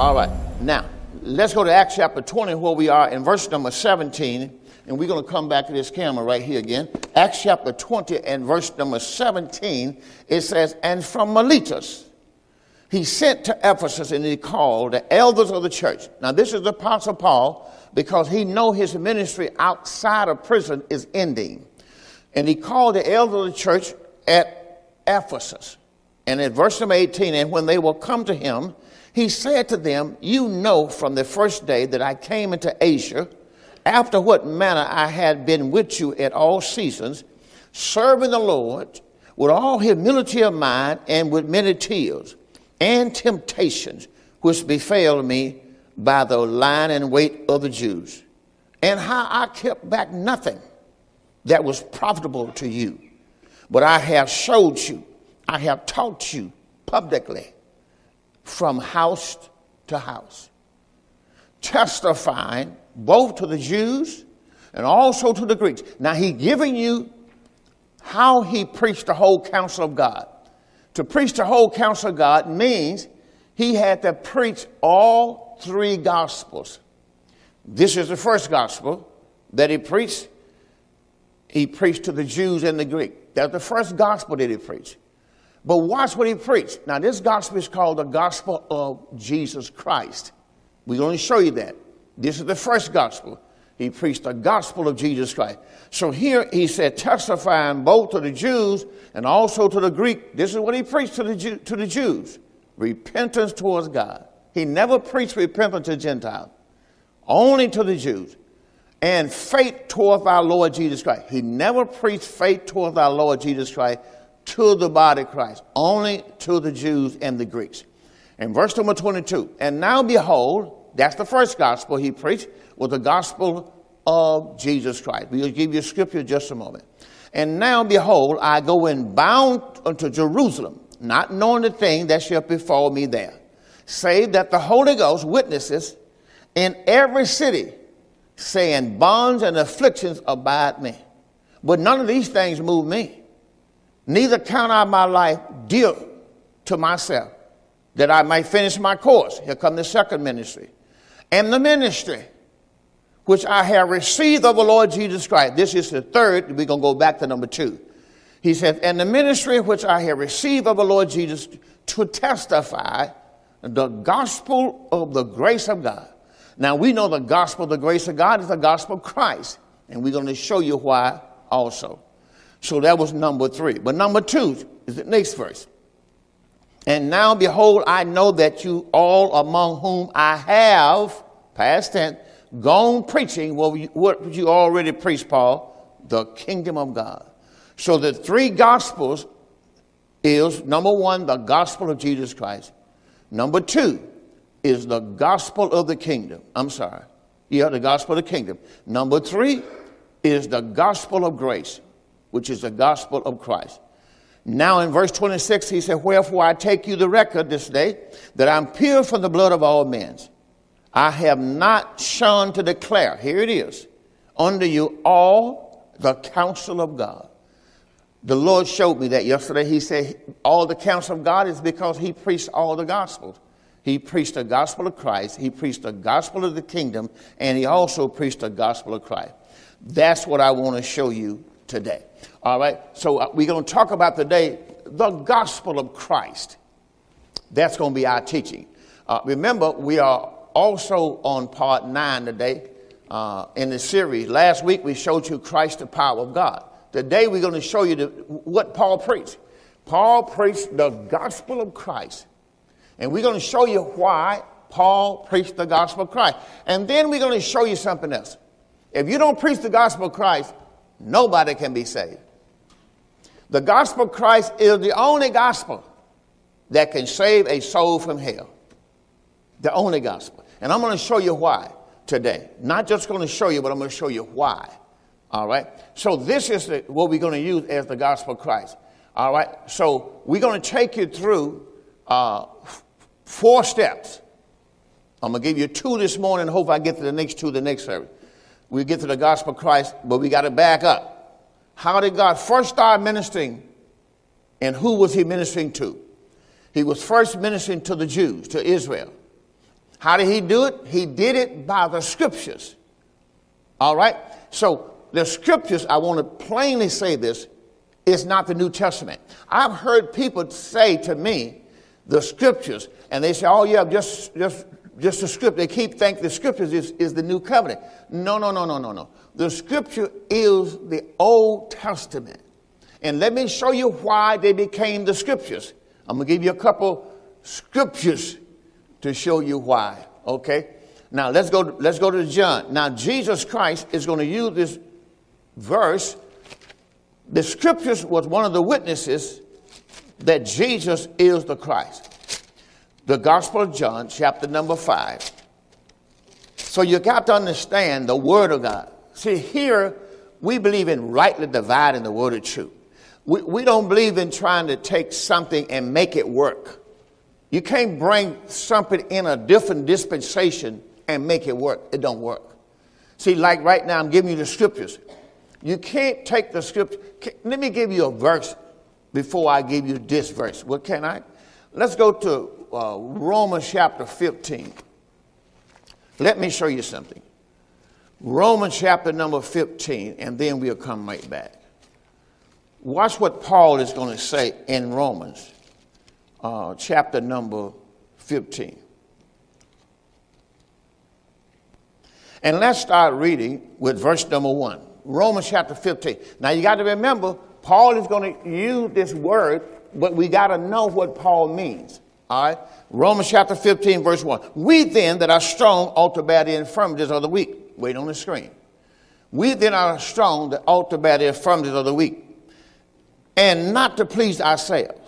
All right. Now, let's go to Acts chapter 20, where we are in verse number 17. And we're going to come back to this camera right here again. Acts chapter 20 and verse number 17. It says, And from Miletus he sent to Ephesus and he called the elders of the church. Now, this is the Apostle Paul because he know his ministry outside of prison is ending. And he called the elders of the church at Ephesus. And in verse number 18, and when they will come to him, he said to them, You know from the first day that I came into Asia, after what manner I had been with you at all seasons, serving the Lord with all humility of mind and with many tears and temptations which befell me by the line and weight of the Jews, and how I kept back nothing that was profitable to you, but I have showed you, I have taught you publicly from house to house, testifying both to the Jews and also to the Greeks. Now, he giving you how he preached the whole counsel of God. To preach the whole counsel of God means he had to preach all three gospels. This is the first gospel that he preached. He preached to the Jews and the Greek. That's the first gospel that he preached. But watch what he preached. Now, this gospel is called the gospel of Jesus Christ. We're going to show you that. This is the first gospel. He preached the gospel of Jesus Christ. So here he said, testifying both to the Jews and also to the Greek. This is what he preached to the, Jew, to the Jews repentance towards God. He never preached repentance to Gentiles, only to the Jews. And faith towards our Lord Jesus Christ. He never preached faith towards our Lord Jesus Christ to the body of Christ, only to the Jews and the Greeks. In verse number 22, and now behold, that's the first gospel he preached, was the gospel of Jesus Christ. We'll give you scripture just a moment. And now behold, I go in bound unto Jerusalem, not knowing the thing that shall befall me there, save that the Holy Ghost witnesses in every city, saying, Bonds and afflictions abide me. But none of these things move me neither count I my life dear to myself, that I might finish my course. Here come the second ministry. And the ministry which I have received of the Lord Jesus Christ. This is the third. We're going to go back to number two. He says, And the ministry which I have received of the Lord Jesus to testify the gospel of the grace of God. Now we know the gospel of the grace of God is the gospel of Christ. And we're going to show you why also. So that was number three. But number two is the next verse. And now behold, I know that you all among whom I have, past tense, gone preaching what you, what you already preached, Paul, the kingdom of God. So the three gospels is number one, the gospel of Jesus Christ. Number two is the gospel of the kingdom. I'm sorry. Yeah, the gospel of the kingdom. Number three is the gospel of grace which is the gospel of Christ. Now in verse 26, he said, Wherefore I take you the record this day that I'm pure from the blood of all men. I have not shunned to declare, here it is, unto you all the counsel of God. The Lord showed me that yesterday. He said, All the counsel of God is because he preached all the gospels. He preached the gospel of Christ, he preached the gospel of the kingdom, and he also preached the gospel of Christ. That's what I want to show you today. All right, so uh, we're going to talk about today the gospel of Christ. That's going to be our teaching. Uh, remember, we are also on part nine today uh, in the series. Last week we showed you Christ, the power of God. Today we're going to show you the, what Paul preached. Paul preached the gospel of Christ. And we're going to show you why Paul preached the gospel of Christ. And then we're going to show you something else. If you don't preach the gospel of Christ, nobody can be saved. The gospel of Christ is the only gospel that can save a soul from hell. The only gospel. And I'm going to show you why today. Not just going to show you, but I'm going to show you why. All right? So this is the, what we're going to use as the gospel of Christ. All right? So we're going to take you through uh, four steps. I'm going to give you two this morning. Hope I get to the next two the next service we get to the gospel of Christ, but we got to back up. How did God first start ministering? And who was he ministering to? He was first ministering to the Jews, to Israel. How did he do it? He did it by the scriptures. All right? So the scriptures, I want to plainly say this, is not the New Testament. I've heard people say to me, the scriptures, and they say, oh, yeah, just, just, just the script. They keep thinking the scriptures is, is the new covenant. No, no, no, no, no, no. The scripture is the Old Testament. And let me show you why they became the scriptures. I'm going to give you a couple scriptures to show you why. Okay? Now let's go, let's go to John. Now Jesus Christ is going to use this verse. The scriptures was one of the witnesses that Jesus is the Christ. The Gospel of John, chapter number five. So you got to understand the Word of God. See, here we believe in rightly dividing the Word of truth. We, we don't believe in trying to take something and make it work. You can't bring something in a different dispensation and make it work. It don't work. See, like right now, I'm giving you the scriptures. You can't take the scripture. Let me give you a verse before I give you this verse. What can I? Let's go to uh, Romans chapter 15. Let me show you something. Romans chapter number 15, and then we'll come right back. Watch what Paul is going to say in Romans uh, chapter number 15. And let's start reading with verse number 1. Romans chapter 15. Now you got to remember, Paul is going to use this word, but we got to know what Paul means. All right? Romans chapter 15, verse 1. We then that are strong ought to bear the infirmities of the weak. Wait on the screen. We then are strong that ought to bear the infirmities of the weak, and not to please ourselves.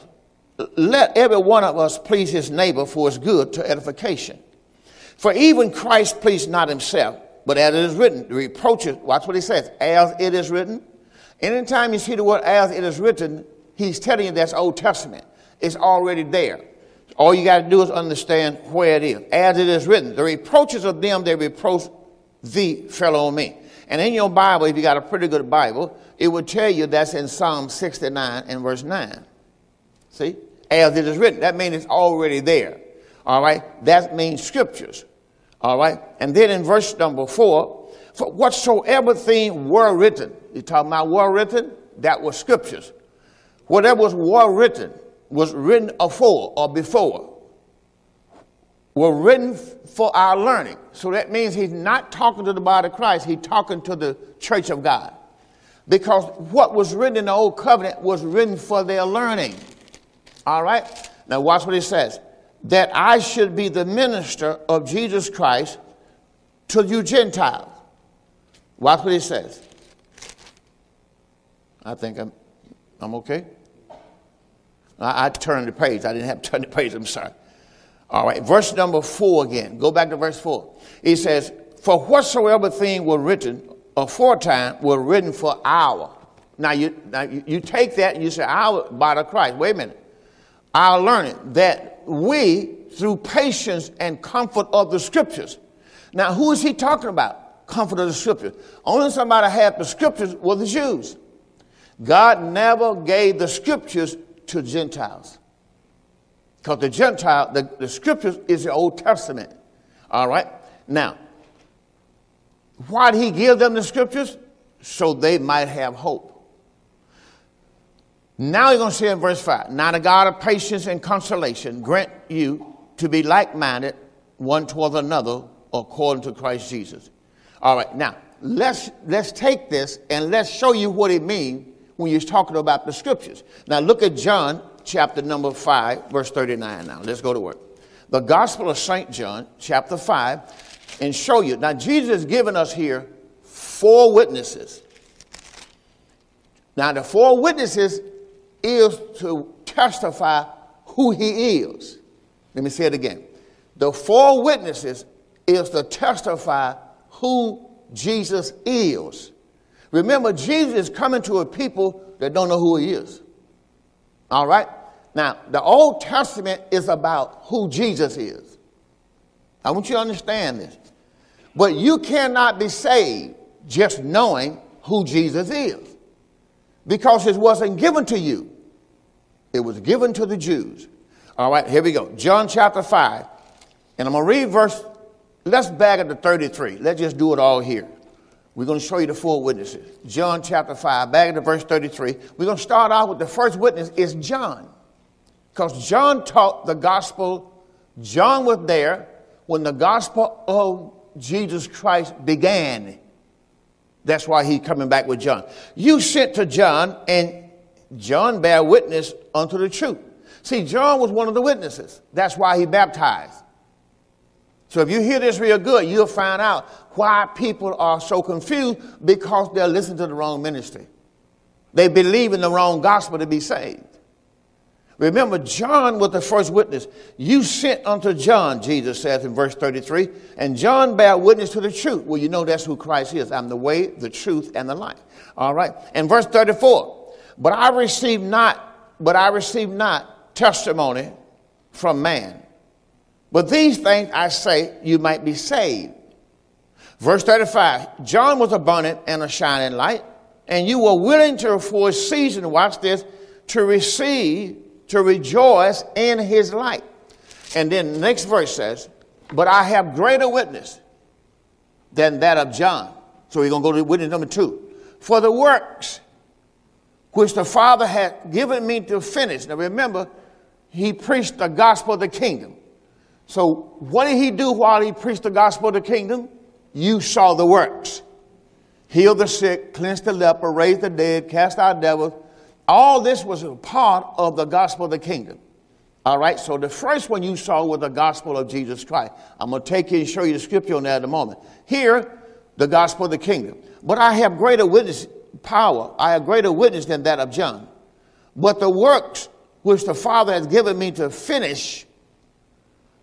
Let every one of us please his neighbor for his good to edification. For even Christ pleased not himself, but as it is written, the reproaches, watch what he says, as it is written, Anytime you see the word as it is written, he's telling you that's Old Testament. It's already there. All you got to do is understand where it is. As it is written, the reproaches of them they reproach thee fell on me. And in your Bible, if you got a pretty good Bible, it would tell you that's in Psalm 69 and verse 9. See? As it is written. That means it's already there. All right? That means scriptures. All right? And then in verse number 4, for whatsoever thing were written, you talking about were written? That was scriptures. Whatever was were written was written afore or before. Were written for our learning. So that means he's not talking to the body of Christ, he's talking to the church of God. Because what was written in the old covenant was written for their learning. All right? Now watch what he says. That I should be the minister of Jesus Christ to you Gentiles. Watch what he says. I think I'm, I'm okay. I, I turned the page. I didn't have to turn the page. I'm sorry. All right, verse number four again. Go back to verse four. He says, For whatsoever thing were written aforetime were written for our. Now you, now you, you take that and you say, our body of Christ. Wait a minute. Our learning that we, through patience and comfort of the scriptures. Now, who is he talking about? comfort of the scriptures. Only somebody had the scriptures were the Jews. God never gave the scriptures to Gentiles. Because the Gentile, the, the scriptures is the Old Testament. All right? Now, why did he give them the scriptures? So they might have hope. Now he's going to say in verse 5 Now the God of patience and consolation grant you to be like minded one toward another according to Christ Jesus. All right, now let's let's take this and let's show you what it means when you're talking about the scriptures. Now look at John chapter number 5, verse 39 now. Let's go to work. The Gospel of St. John, chapter 5, and show you. Now Jesus has given us here four witnesses. Now the four witnesses is to testify who he is. Let me say it again. The four witnesses is to testify who Jesus is. Remember, Jesus is coming to a people that don't know who he is. All right? Now, the Old Testament is about who Jesus is. I want you to understand this. But you cannot be saved just knowing who Jesus is because it wasn't given to you, it was given to the Jews. All right, here we go. John chapter 5 And I'm going to read verse, let's back at the 33. Let's just do it all here. We're going to show you the four witnesses. John chapter 5, back the verse 33. We're going to start off with the first witness is John. Because John taught the gospel. John was there when the gospel of Jesus Christ began. That's why he's coming back with John. You sent to John, and John bear witness unto the truth. See, John was one of the witnesses. That's why he baptized. So if you hear this real good, you'll find out why people are so confused because they're listening to the wrong ministry. They believe in the wrong gospel to be saved. Remember, John was the first witness. You sent unto John, Jesus says in verse 33, and John bare witness to the truth. Well, you know that's who Christ is. I'm the way, the truth, and the life. All right. And verse 34, but I received not, but I received not testimony from man. But these things I say you might be saved. Verse 35, John was abundant and a shining light, and you were willing to for a season, watch this, to receive to rejoice in his light. And then the next verse says, But I have greater witness than that of John. So we're going to go to witness number two. For the works which the Father had given me to finish. Now remember, he preached the gospel of the kingdom. So what did he do while he preached the gospel of the kingdom? You saw the works. Heal the sick, cleanse the leper, raise the dead, cast out devils, all this was a part of the gospel of the kingdom. All right, so the first one you saw was the gospel of Jesus Christ. I'm going to take you and show you the scripture on that in a moment. Here, the gospel of the kingdom. But I have greater witness power. I have greater witness than that of John. But the works which the Father has given me to finish,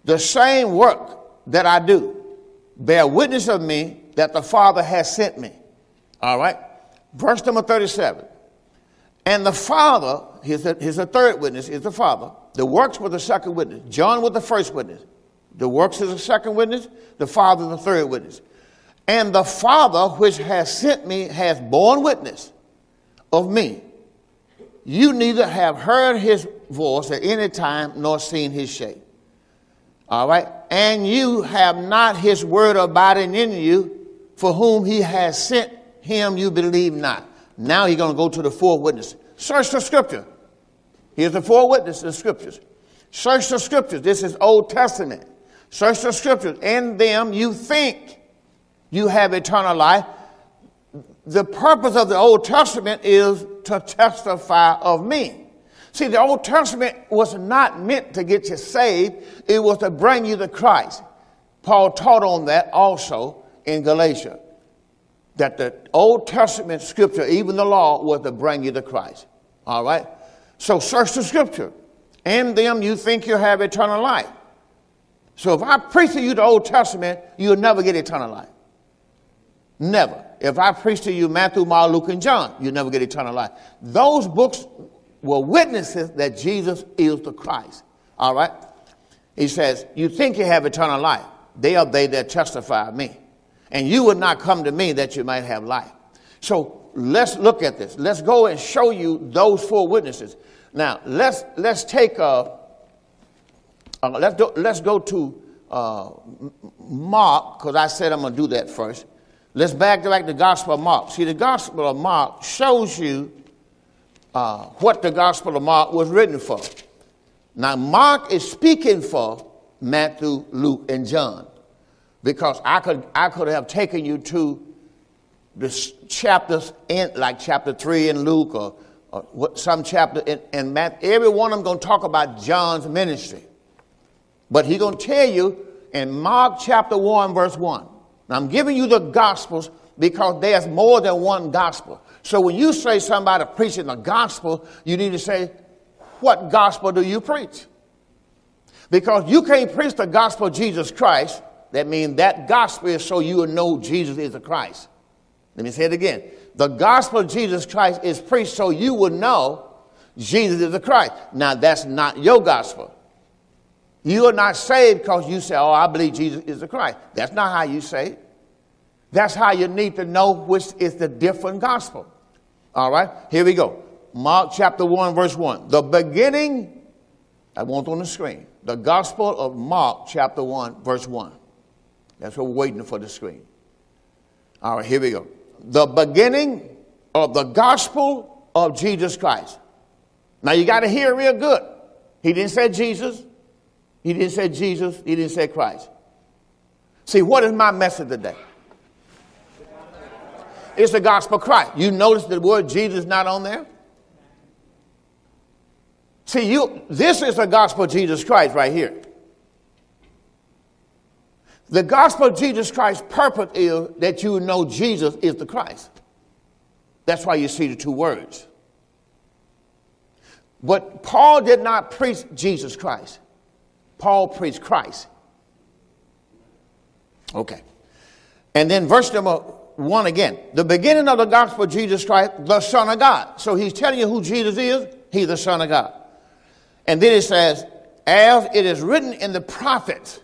the same work that I do, bear witness of me that the Father has sent me. All right? Verse number 37. And the Father, here's a third witness, is the Father. The works were the second witness. John was the first witness. The works is the second witness. The Father is the third witness. And the Father which has sent me has borne witness of me. You neither have heard his voice at any time nor seen his shape. All right? And you have not his word abiding in you, for whom he has sent him you believe not. Now he's going to go to the four witnesses. Search the scripture. Here's the four witnesses, the scriptures. Search the scriptures. This is Old Testament. Search the scriptures. In them you think you have eternal life. The purpose of the Old Testament is to testify of me. See, the Old Testament was not meant to get you saved, it was to bring you to Christ. Paul taught on that also in Galatia that the Old Testament scripture, even the law, was to bring you to Christ. All right? So search the scripture. In them you think you have eternal life. So if I preach to you the Old Testament, you'll never get eternal life. Never. If I preach to you Matthew, Mark, Luke, and John, you'll never get eternal life. Those books were witnesses that Jesus is the Christ. All right? He says, You think you have eternal life. They are they that testify of me and you would not come to me that you might have life. So let's look at this. Let's go and show you those four witnesses. Now let's let's take a uh, let's do, let's go to uh, Mark because I said I'm going to do that first. Let's back to like the Gospel of Mark. See, the Gospel of Mark shows you uh, what the Gospel of Mark was written for. Now, Mark is speaking for Matthew, Luke, and John because I could, I could have taken you to the chapters in, like chapter 3 in Luke or, or some chapter in, in Matthew. Every one of them going to talk about John's ministry. But he's going to tell you in Mark chapter 1, verse 1. Now I'm giving you the gospels because there's more than one gospel. So when you say somebody preaching the gospel, you need to say, what gospel do you preach? Because you can't preach the gospel of Jesus Christ that means that gospel is so you will know Jesus is the Christ. Let me say it again. The gospel of Jesus Christ is preached so you will know Jesus is the Christ. Now, that's not your gospel. You are not saved because you say, Oh, I believe Jesus is the Christ. That's not how you say it. That's how you need to know which is the different gospel. All right, here we go. Mark chapter 1, verse 1. The beginning I want on the screen. The Gospel of Mark, chapter 1, verse 1. That's what we're waiting for the screen. All right, here we go. The beginning of the gospel of Jesus Christ. Now you got to hear real good. He didn't say Jesus. He didn't say Jesus. He didn't say Christ. See, what is my message today? It's the gospel of Christ. You notice the word Jesus not on there? See, you this is the gospel of Jesus Christ right here. The gospel of Jesus Christ's purpose is that you know Jesus is the Christ. That's why you see the two words. But Paul did not preach Jesus Christ. Paul preached Christ. Okay. And then verse number one again. The beginning of the gospel of Jesus Christ, the Son of God. So he's telling you who Jesus is. He's the Son of God. And then it says, as it is written in the prophets.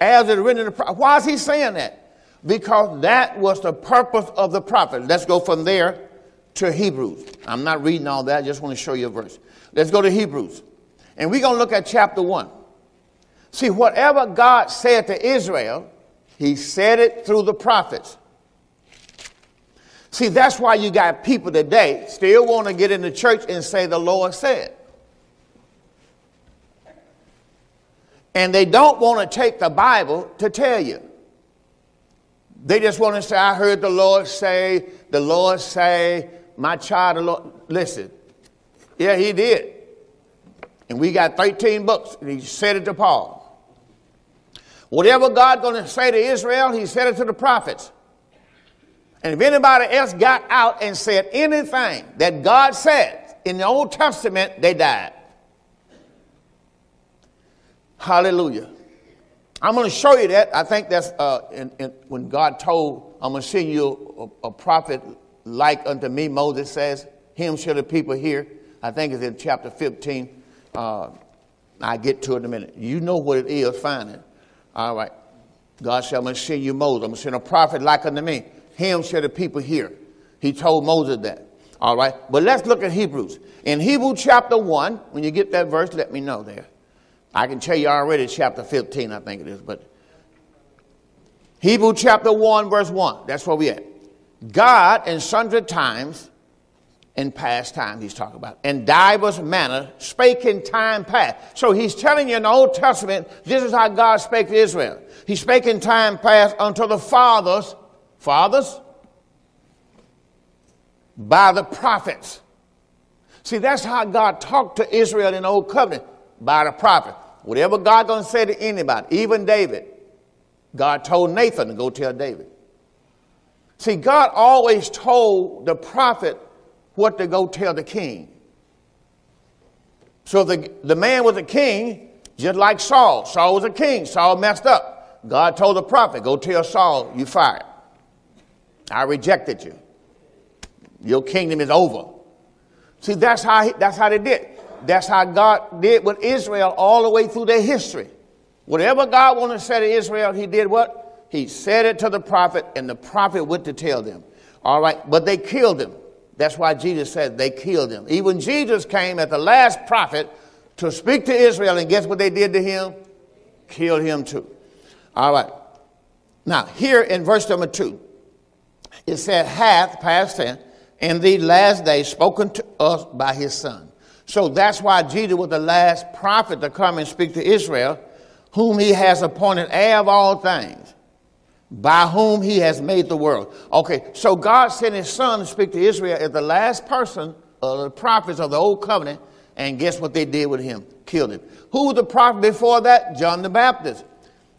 As it is written in the prophets. Why is he saying that? Because that was the purpose of the prophet. Let's go from there to Hebrews. I'm not reading all that, I just want to show you a verse. Let's go to Hebrews. And we're going to look at chapter 1. See, whatever God said to Israel, he said it through the prophets. See, that's why you got people today still want to get in the church and say the Lord said. And they don't want to take the Bible to tell you. They just want to say, I heard the Lord say, the Lord say, my child, the Lord. Listen, yeah, he did. And we got 13 books, and he said it to Paul. Whatever God going to say to Israel, he said it to the prophets. And if anybody else got out and said anything that God said in the Old Testament, they died. Hallelujah. I'm going to show you that. I think that's uh, in, in, when God told, I'm going to send you a, a, prophet like unto me, Moses says, him shall the people hear. I think it's in chapter 15. Uh, I get to it in a minute. You know what it is, find it. All right. God said, I'm going to send you Moses. I'm going to send a prophet like unto me. Him shall the people hear. He told Moses that. All right. But let's look at Hebrews. In Hebrew chapter 1, when you get that verse, let me know there. I can tell you already chapter 15, I think it is, but Hebrew chapter 1, verse 1. That's where we at. God in sundry times in past time he's talking about. In divers manner spake in time past. So he's telling you in the Old Testament, this is how God spake to Israel. He spake in time past unto the fathers, fathers, by the prophets. See, that's how God talked to Israel in the Old Covenant, by the prophet. Whatever God gonna say to anybody, even David, God told Nathan to go tell David. See, God always told the prophet what to go tell the king. So the, the man was a king, just like Saul. Saul was a king. Saul messed up. God told the prophet, go tell Saul, you fired. I rejected you. Your kingdom is over. See, that's how, he, that's how they did. That's how God did with Israel all the way through their history. Whatever God wanted to say to Israel, he did what? He said it to the prophet, and the prophet went to tell them. All right, but they killed him. That's why Jesus said they killed him. Even Jesus came at the last prophet to speak to Israel, and guess what they did to him? Killed him too. All right. Now, here in verse number two, it said, hath, past tense, in the last days spoken to us by his son. So that's why Jesus was the last prophet to come and speak to Israel, whom he has appointed heir of all things by whom he has made the world. Okay, so God sent his son to speak to Israel as the last person of the prophets of the old covenant, and guess what they did with him? Killed him. Who was the prophet before that? John the Baptist.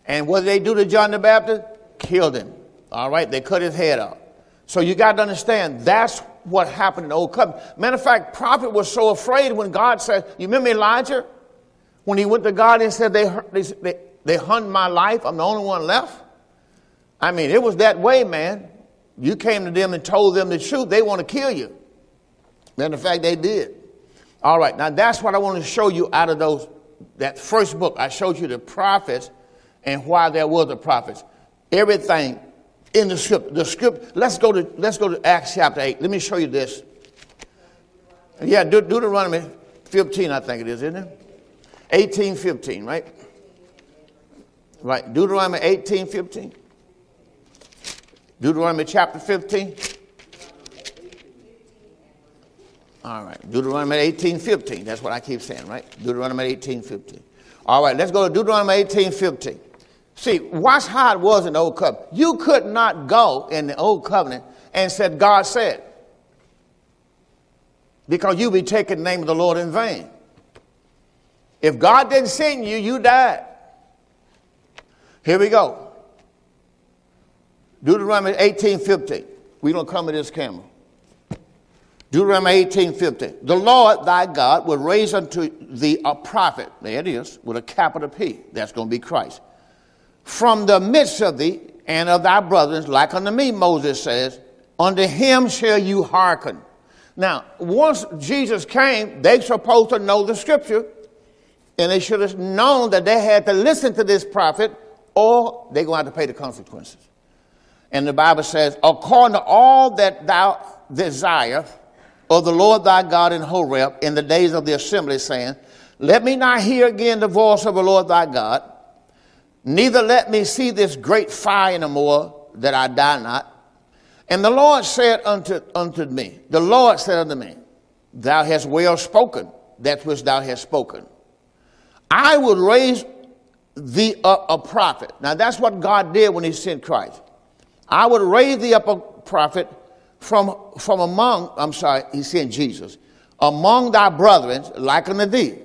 And what did they do to John the Baptist? Killed him. All right, they cut his head off. So you got to understand that's what happened in the old covenant. Matter of fact, prophet was so afraid when God said, you remember Elijah? When he went to God and said, they, they, they, they hunt my life, I'm the only one left. I mean, it was that way, man. You came to them and told them the truth, they want to kill you. Matter of fact, they did. All right, now that's what I want to show you out of those that first book. I showed you the prophets and why there were the prophets. Everything in the script. The script. Let's go to let's go to Acts chapter eight. Let me show you this. Yeah, De- Deuteronomy 15, I think it is, isn't it? Eighteen fifteen, right? Right. Deuteronomy 18, 15. Deuteronomy chapter 15. All right. Deuteronomy 18, 15. That's what I keep saying, right? Deuteronomy 18, 15. All right, let's go to Deuteronomy 18, 15. See, watch how it was in the old covenant. You could not go in the old covenant and said, God said. Because you be taking the name of the Lord in vain. If God didn't send you, you died. Here we go. Deuteronomy 18, 15. We don't come to this camera. Deuteronomy 18, 15. The Lord thy God will raise unto thee a prophet. There it is, with a capital P. That's going to be Christ. From the midst of thee and of thy brothers, like unto me, Moses says, unto him shall you hearken. Now, once Jesus came, they supposed to know the scripture, and they should have known that they had to listen to this prophet, or they're going to have to pay the consequences. And the Bible says, according to all that thou desirest, of the Lord thy God in Horeb in the days of the assembly, saying, Let me not hear again the voice of the Lord thy God, neither let me see this great fire any more, that I die not. And the Lord said unto, unto me, The Lord said unto me, Thou hast well spoken that which thou hast spoken. I will raise thee up a prophet. Now that's what God did when he sent Christ. I would raise thee up a prophet from, from among, I'm sorry, he said Jesus, among thy brethren, like unto thee.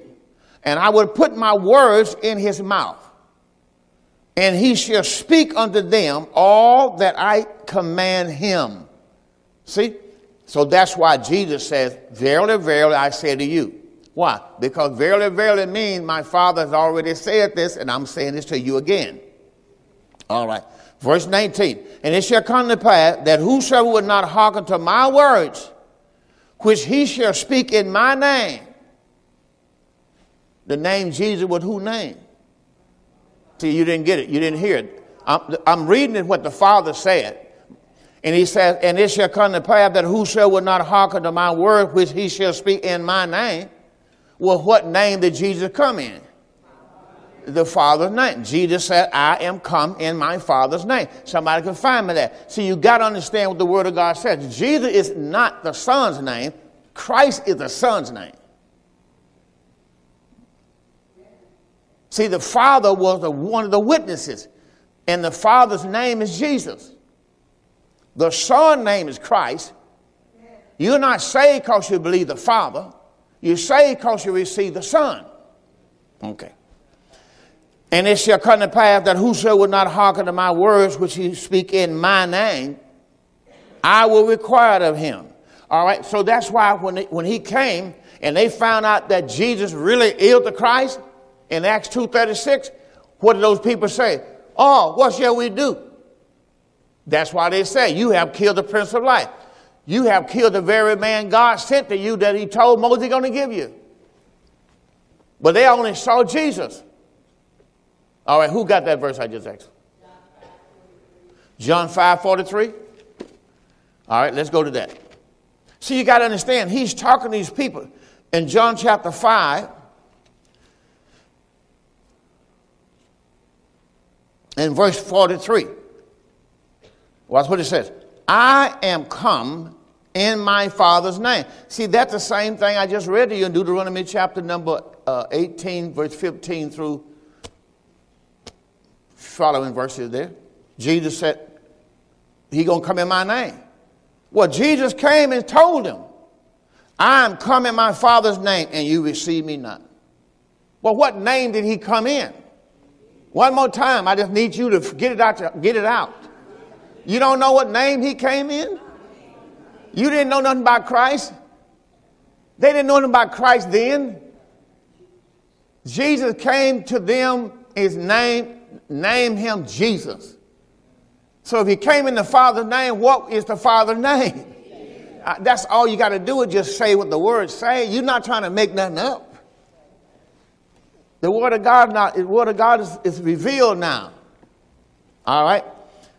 And I would put my words in his mouth. And he shall speak unto them all that I command him. See? So that's why Jesus says, Verily, verily, I say to you. Why? Because verily, verily means my Father has already said this, and I'm saying this to you again. All right. Verse 19, and it shall come to pass that whosoever would not hearken to my words, which he shall speak in my name, the name Jesus was who name? See, you didn't get it. You didn't hear it. I'm, I'm reading it what the Father said. And he says, and it shall come to pass that whosoever would not hearken to my word, which he shall speak in my name. Well, what name did Jesus come in? The Father's name. Jesus said, I am come in my Father's name. Somebody can find me that. See, you got to understand what the Word of God says. Jesus is not the Son's name, Christ is the Son's name. See, the Father was the, one of the witnesses, and the Father's name is Jesus. The Son's name is Christ. You're not saved because you believe the Father. You're saved because you receive the Son. Okay. And it shall come to pass that whoso will not hearken to my words which he speak in my name, I will require of him. All right, so that's why when, it, when he came and they found out that Jesus really is the Christ in Acts 2.36, what did those people say? Oh, what shall we do? That's why they say, you have killed the Prince of Life. You have killed the very man God sent to you that he told Moses going to give you. But they only saw Jesus. All right, who got that verse I just asked? John 5 43. All right, let's go to that. See, you got to understand, he's talking to these people. In John chapter 5, in verse 43, watch what it says I am come in my Father's name. See, that's the same thing I just read to you in Deuteronomy chapter number uh, 18, verse 15 through following verses there. Jesus said, He gonna come in my name. Well, Jesus came and told him, I'm come in my Father's name, and you receive me not. Well, what name did he come in? One more time, I just need you to get it out. Get it out. You don't know what name he came in? You didn't know nothing about Christ? They didn't know nothing about Christ then. Jesus came to them, his name name him Jesus. So if he came in the Father's name, what is the Father's name? Uh, that's all you got to do is just say what the words say. You're not trying to make nothing up. The word of God now, the word of God is, is revealed now. All right.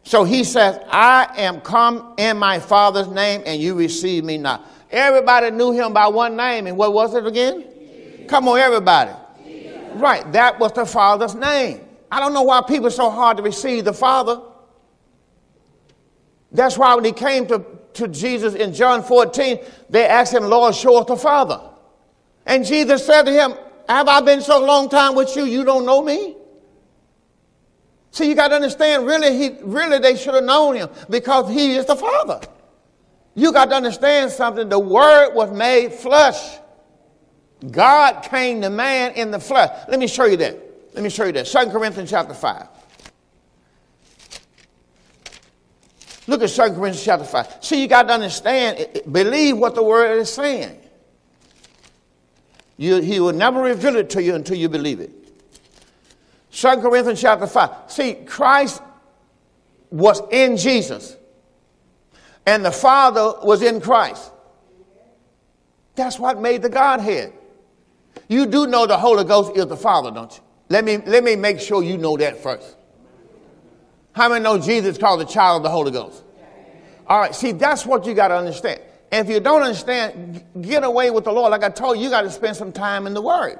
So he says, I am come in my father's name and you receive me not. Everybody knew him by one name. And what was it again? Jesus. Come on, everybody. Jesus. Right, that was the Father's name. I don't know why people are so hard to receive the Father. That's why when he came to, to Jesus in John 14, they asked him, Lord, show us the Father. And Jesus said to him, Have I been so long time with you, you don't know me? See, you got to understand, really, he, really, they should have known him because he is the Father. You got to understand something. The Word was made flesh. God came to man in the flesh. Let me show you that. Let me show you that. 2 Corinthians chapter 5. Look at 2 Corinthians chapter 5. See, you got to understand, believe what the Word is saying. You, he will never reveal it to you until you believe it. 2 Corinthians chapter 5. See, Christ was in Jesus, and the Father was in Christ. That's what made the Godhead. You do know the Holy Ghost is the Father, don't you? Let me, let me make sure you know that first. How many know Jesus called the child of the Holy Ghost? All right, see, that's what you got to understand. And if you don't understand, get away with the Lord. Like I told you, you got to spend some time in the Word.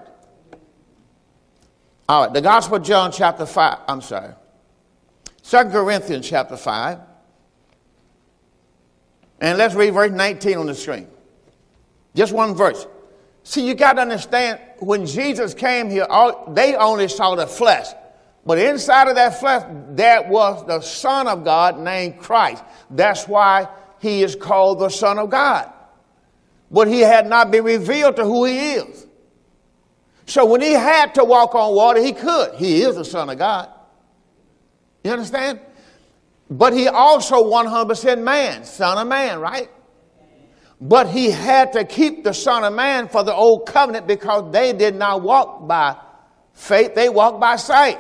All right, the Gospel of John, chapter 5. I'm sorry. Second Corinthians, chapter 5. And let's read verse 19 on the screen. Just one verse. See, you got to understand when Jesus came here, all, they only saw the flesh. But inside of that flesh, there was the Son of God named Christ. That's why he is called the Son of God. But he had not been revealed to who he is. So when he had to walk on water, he could. He is the Son of God. You understand? But he also 100% man, Son of Man, right? But he had to keep the Son of Man for the old covenant because they did not walk by faith, they walked by sight.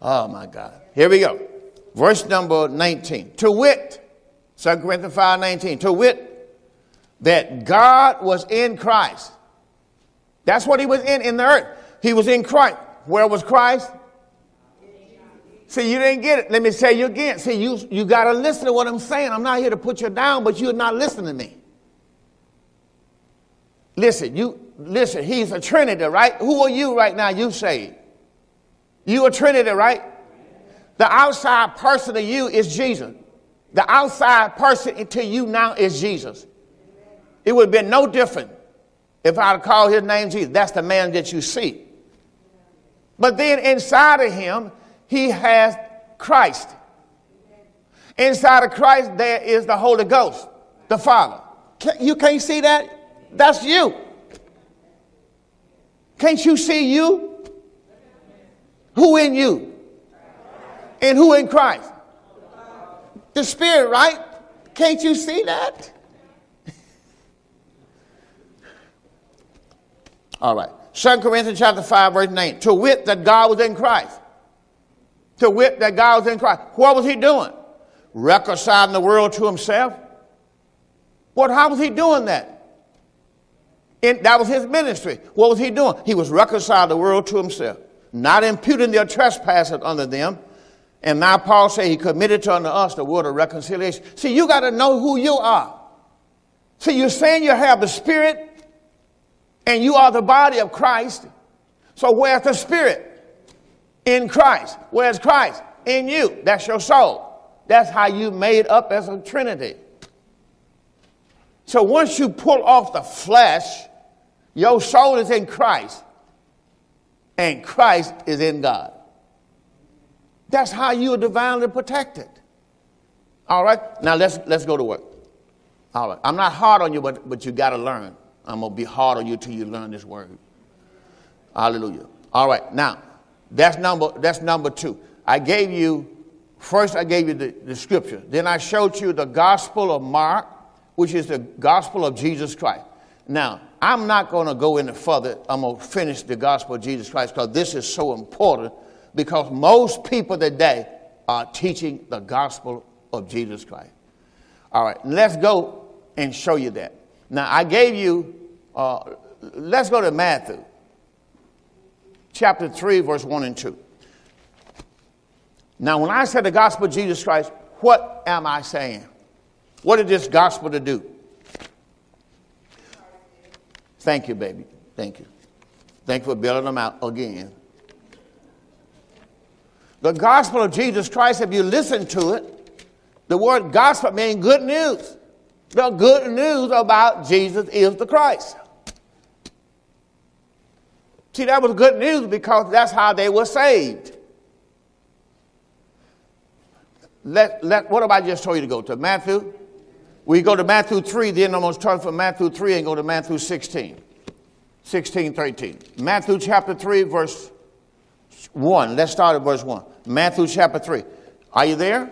Oh my God. Here we go. Verse number 19. To wit, 2 Corinthians 5 19. To wit, that God was in Christ. That's what he was in in the earth. He was in Christ. Where was Christ? See, you didn't get it. Let me say you again. See, you, you got to listen to what I'm saying. I'm not here to put you down, but you're not listening to me. Listen, you listen, he's a Trinity, right? Who are you right now? You say. You a Trinity, right? The outside person to you is Jesus. The outside person to you now is Jesus. It would have been no different if I'd called his name Jesus. That's the man that you see. But then inside of him, he has Christ. Inside of Christ, there is the Holy Ghost, the Father. You can't see that? That's you. Can't you see you? Who in you? And who in Christ? The Spirit, right? Can't you see that? All right. 2 Corinthians chapter 5, verse 9. To wit that God was in Christ to wit that God was in Christ. What was he doing? Reconciling the world to himself. What, how was he doing that? And that was his ministry. What was he doing? He was reconciling the world to himself, not imputing their trespasses unto them. And now Paul said he committed to unto us the word of reconciliation. See, you got to know who you are. See, you're saying you have the Spirit and you are the body of Christ. So where's the Spirit? In Christ. Where's Christ? In you. That's your soul. That's how you made up as a trinity. So once you pull off the flesh, your soul is in Christ, and Christ is in God. That's how you are divinely protected. All right, now let's let's go to work. All right, I'm not hard on you, but but you got to learn. I'm gonna be hard on you till you learn this word. Hallelujah. All right, now that's number, that's number two. I gave you, first I gave you the, the scripture. Then I showed you the gospel of Mark, which is the gospel of Jesus Christ. Now, I'm not going to go any further. I'm going to finish the gospel of Jesus Christ because this is so important because most people today are teaching the gospel of Jesus Christ. All right, let's go and show you that. Now, I gave you, uh, let's go to Matthew chapter 3, verse 1 and 2. Now, when I say the gospel of Jesus Christ, what am I saying? What is this gospel to do? Thank you, baby. Thank you. Thank you for building them out again. The gospel of Jesus Christ, if you listen to it, the word gospel means good news. The good news about Jesus is the Christ. See, that was good news because that's how they were saved. Let, let, what about I just told you to go to? Matthew? We go to Matthew 3, then I'm going to start from Matthew 3 and go to Matthew 16. 16, 13. Matthew chapter 3, verse 1. Let's start at verse 1. Matthew chapter 3. Are you there?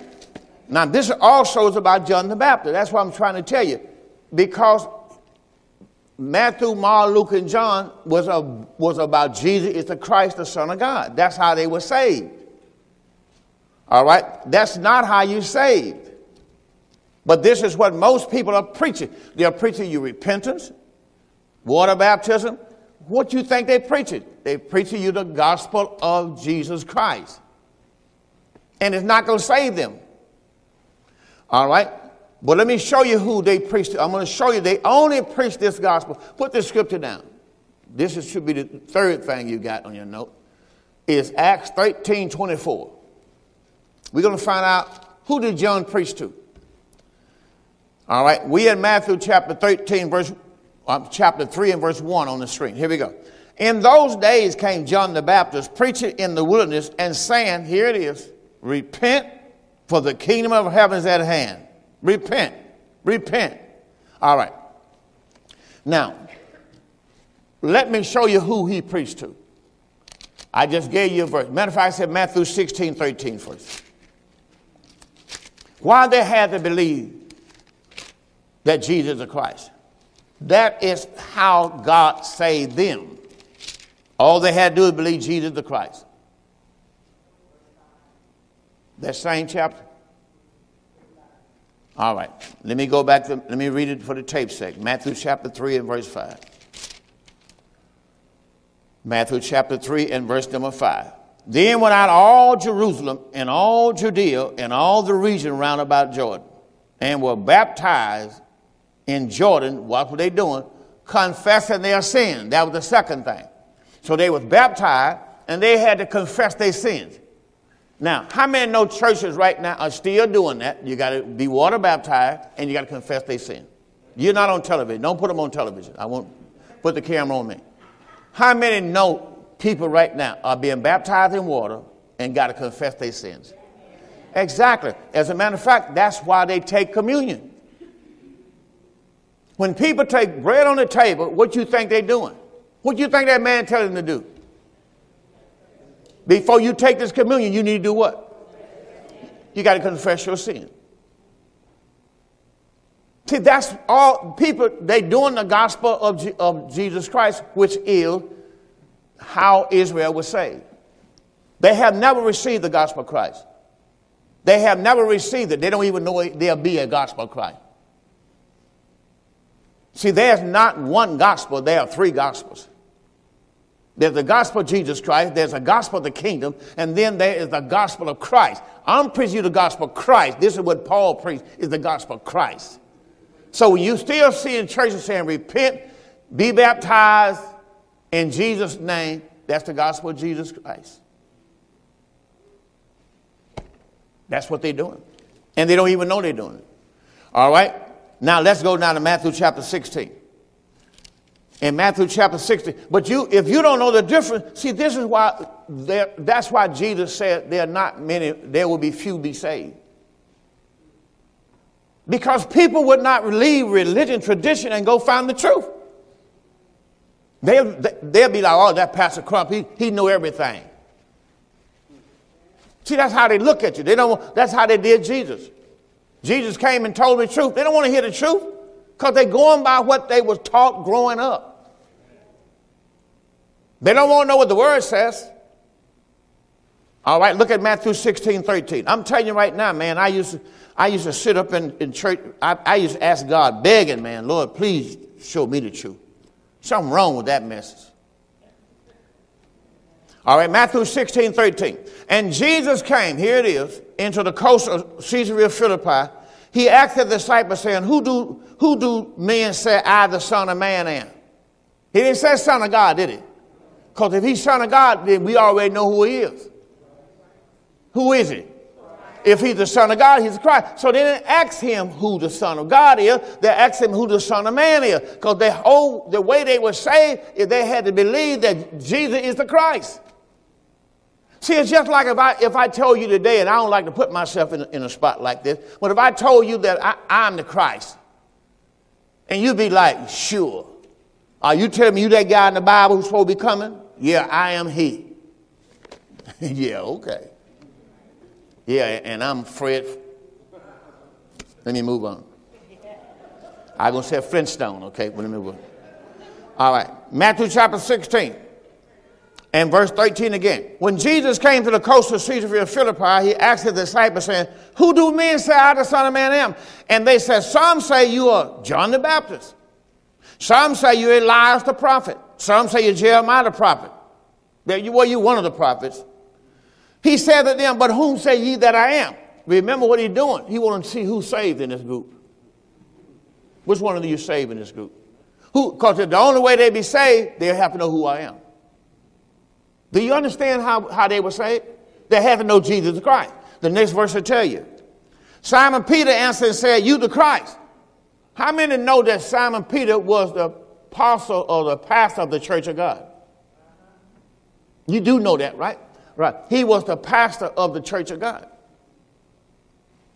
Now, this also is about John the Baptist. That's what I'm trying to tell you. Because Matthew, Mark, Luke, and John was, a, was about Jesus is the Christ, the Son of God. That's how they were saved. All right? That's not how you saved. But this is what most people are preaching. They're preaching you repentance, water baptism. What you think they're preaching? They're preaching you the gospel of Jesus Christ. And it's not going to save them. All right? But let me show you who they preached. To. I'm going to show you they only preach this gospel. Put this scripture down. This is, should be the third thing you got on your note. Is Acts 13 24. We're going to find out who did John preach to. All right, we in Matthew chapter 13, verse, uh, chapter 3 and verse 1 on the screen. Here we go. In those days came John the Baptist preaching in the wilderness and saying, Here it is, repent, for the kingdom of heaven is at hand. Repent, repent. All right. Now, let me show you who he preached to. I just gave you a verse. Matter of fact, I said Matthew 16, 13 first. Why they had to believe that Jesus is the Christ. That is how God saved them. All they had to do is believe Jesus the Christ. That same chapter? All right. Let me go back to, let me read it for the tape sake. Matthew chapter 3 and verse 5. Matthew chapter 3 and verse number 5. Then went out all Jerusalem and all Judea and all the region round about Jordan and were baptized in Jordan. What were they doing? Confessing their sin. That was the second thing. So they was baptized and they had to confess their sins. Now, how many know churches right now are still doing that? You got to be water baptized and you got to confess their sin. You're not on television. Don't put them on television. I won't put the camera on me. How many know people right now are being baptized in water and got to confess their sins. Exactly. As a matter of fact, that's why they take communion. When people take bread on the table, what you think they're doing? What you think that man telling them to do? Before you take this communion, you need to do what? You got to confess your sin. See, that's all people, they doing the gospel of, G, of Jesus Christ, which is how Israel was saved. They have never received the gospel of Christ. They have never received it. They don't even know there'll be a gospel of Christ. See, there's not one gospel, there are three gospels. There's the gospel of Jesus Christ, there's a gospel of the kingdom, and then there is the gospel of Christ. I'm preaching you the gospel of Christ. This is what Paul preached, is the gospel of Christ. So you still see in churches saying, repent, be baptized, in Jesus' name, that's the gospel of Jesus Christ. That's what they're doing. And they don't even know they're doing it. All right? Now let's go down to Matthew chapter 16. In Matthew chapter 16. But you, if you don't know the difference, see, this is why, that's why Jesus said there are not many, there will be few be saved. Because people would not leave religion, tradition, and go find the truth. They'll, they'll be like, oh, that Pastor Crump, he, he knew everything. See, that's how they look at you. They don't, that's how they did Jesus. Jesus came and told the truth. They don't want to hear the truth because they're going by what they was taught growing up. They don't want to know what the word says. All right, look at Matthew 16, 13. I'm telling you right now, man, I used to, I used to sit up in, in church. I, I used to ask God, begging, man, Lord, please show me the truth. Something wrong with that message. All right, Matthew 16, 13. And Jesus came, here it is, into the coast of Caesarea Philippi. He asked the disciples, saying, Who do, who do men say I, the Son of Man, am? He didn't say Son of God, did he? Because if he's Son of God, then we already know who he is. Who is he? If he's the Son of God, he's the Christ. So they didn't ask him who the Son of God is. They asked him who the Son of Man is. Because the whole oh, the way they were saved is they had to believe that Jesus is the Christ. See, it's just like if I if I told you today, and I don't like to put myself in, in a spot like this, but if I told you that I, I'm the Christ, and you'd be like, sure. Are you telling me you that guy in the Bible who's supposed to be coming? Yeah, I am he. yeah, okay. Yeah, and I'm Fred. Let me move on. I'm going to say Flintstone, okay? Let me move on. All right. Matthew chapter 16 and verse 13 again. When Jesus came to the coast of Caesarea Philippi, he asked his disciples, saying, Who do men say I, the Son of Man, am? And they said, Some say you are John the Baptist. Some say you're Elias the prophet. Some say you're Jeremiah the prophet. Well, you're one of the prophets. He said to them, But whom say ye that I am? Remember what he's doing. He wanted to see who's saved in this group. Which one of you saved in this group? Who? Because the only way they be saved, they'll have to know who I am. Do you understand how, how they were saved? They to know Jesus Christ. The next verse will tell you. Simon Peter answered and said, You the Christ. How many know that Simon Peter was the apostle or the pastor of the church of God? You do know that, right? Right. He was the pastor of the church of God.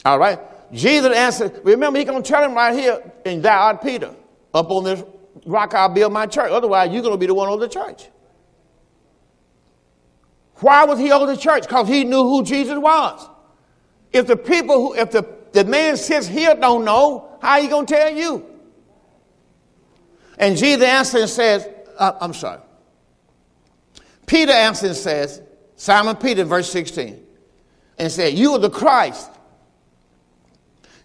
All right. Jesus answered, remember, he's going to tell him right here, and thou art Peter. Up on this rock I'll build my church. Otherwise, you're going to be the one over the church. Why was he over the church? Because he knew who Jesus was. If the people who, if the, the man sits here don't know, how are you going to tell you? And Jesus answered and says, uh, I'm sorry. Peter answered and says, Simon Peter, verse 16, and said, You are the Christ.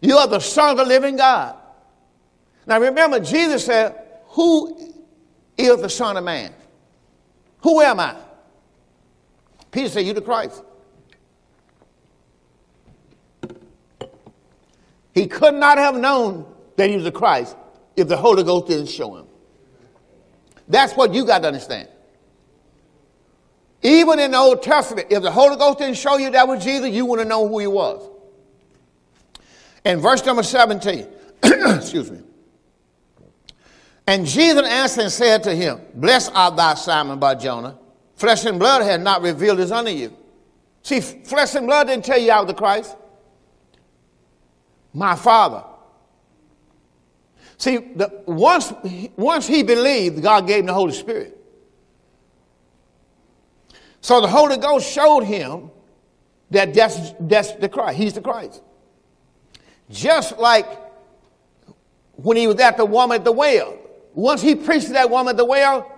You are the Son of the living God. Now remember, Jesus said, Who is the Son of Man? Who am I? Peter said, You the Christ. He could not have known that he was the Christ if the Holy Ghost didn't show him. That's what you got to understand. Even in the Old Testament, if the Holy Ghost didn't show you that was Jesus, you wouldn't know who he was. In verse number 17, excuse me. And Jesus answered and said to him, Blessed art thou, Simon Bar Jonah. Flesh and blood had not revealed this unto you. See, flesh and blood didn't tell you out of the Christ. My Father. See, the, once, once he believed, God gave him the Holy Spirit. So the Holy Ghost showed him that that's, that's the Christ. He's the Christ. Just like when he was at the woman at the well. Once he preached to that woman at the well,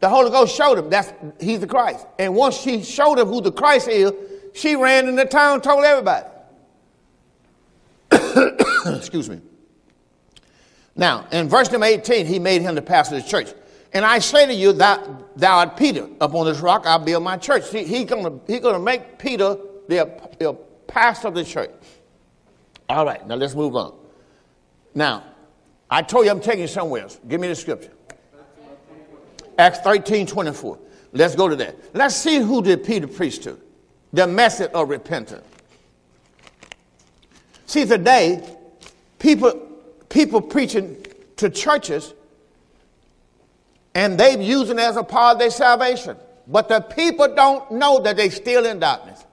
the Holy Ghost showed him that's he's the Christ. And once she showed him who the Christ is, she ran in the town told everybody. Excuse me. Now, in verse number 18, he made him the pastor of the church. And I say to you, that thou art Peter. Upon this rock I'll build my church. He's he going he gonna make Peter the, the pastor of the church. All right, now let's move on. Now, I told you I'm taking you somewhere else. Give me the scripture. Acts 13, 24. Let's go to that. Let's see who did Peter preach to. The message of repentance. See, today, people, people preaching to churches and they've used it as a part of their salvation. But the people don't know that they're still in darkness.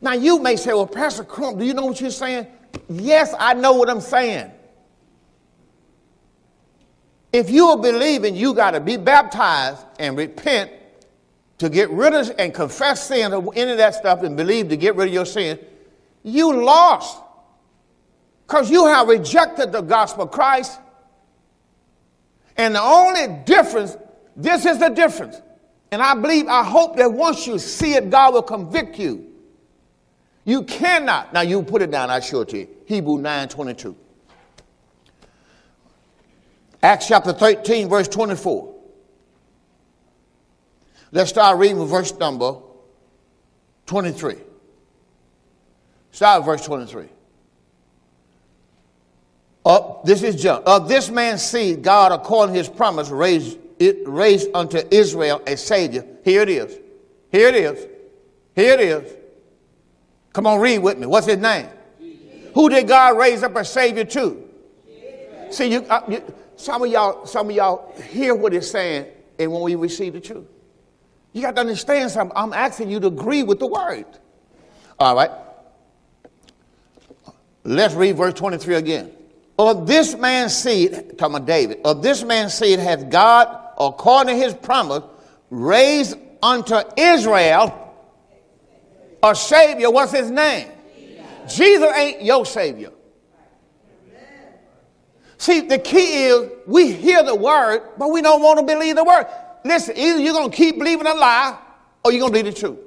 Now you may say, well, Pastor Crump, do you know what you're saying? Yes, I know what I'm saying. If you are believing, you got to be baptized and repent to get rid of and confess sin or any of that stuff and believe to get rid of your sin, you lost. Because you have rejected the gospel of Christ and the only difference, this is the difference. And I believe, I hope that once you see it, God will convict you. You cannot. Now you put it down, I to you. Hebrew 9 22. Acts chapter 13, verse 24. Let's start reading with verse number 23. Start with verse 23. Uh, this is John. Of this man's seed, God, according to his promise, raised, it, raised unto Israel a Savior. Here it is. Here it is. Here it is. Come on, read with me. What's his name? Jesus. Who did God raise up a Savior to? Jesus. See, you, uh, you, some of y'all, some of y'all hear what it's saying, and when we receive the truth, you got to understand something. I'm asking you to agree with the word. All right. Let's read verse 23 again. Of this man's seed, talking about David, of this man's seed hath God, according to his promise, raised unto Israel a Savior. What's his name? Jesus, Jesus ain't your Savior. See, the key is we hear the word, but we don't want to believe the word. Listen, either you're going to keep believing a lie or you're going to believe the truth.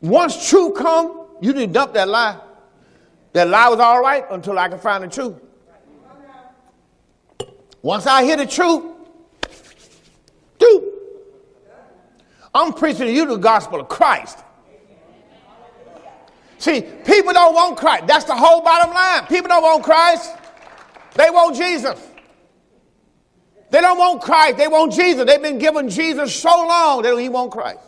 Once truth come, you need to dump that lie. That lie was all right until I could find the truth. Once I hear the truth, dude, I'm preaching to you the gospel of Christ. See, people don't want Christ. That's the whole bottom line. People don't want Christ. They want Jesus. They don't want Christ. They want Jesus. They've been given Jesus so long, they don't even want Christ.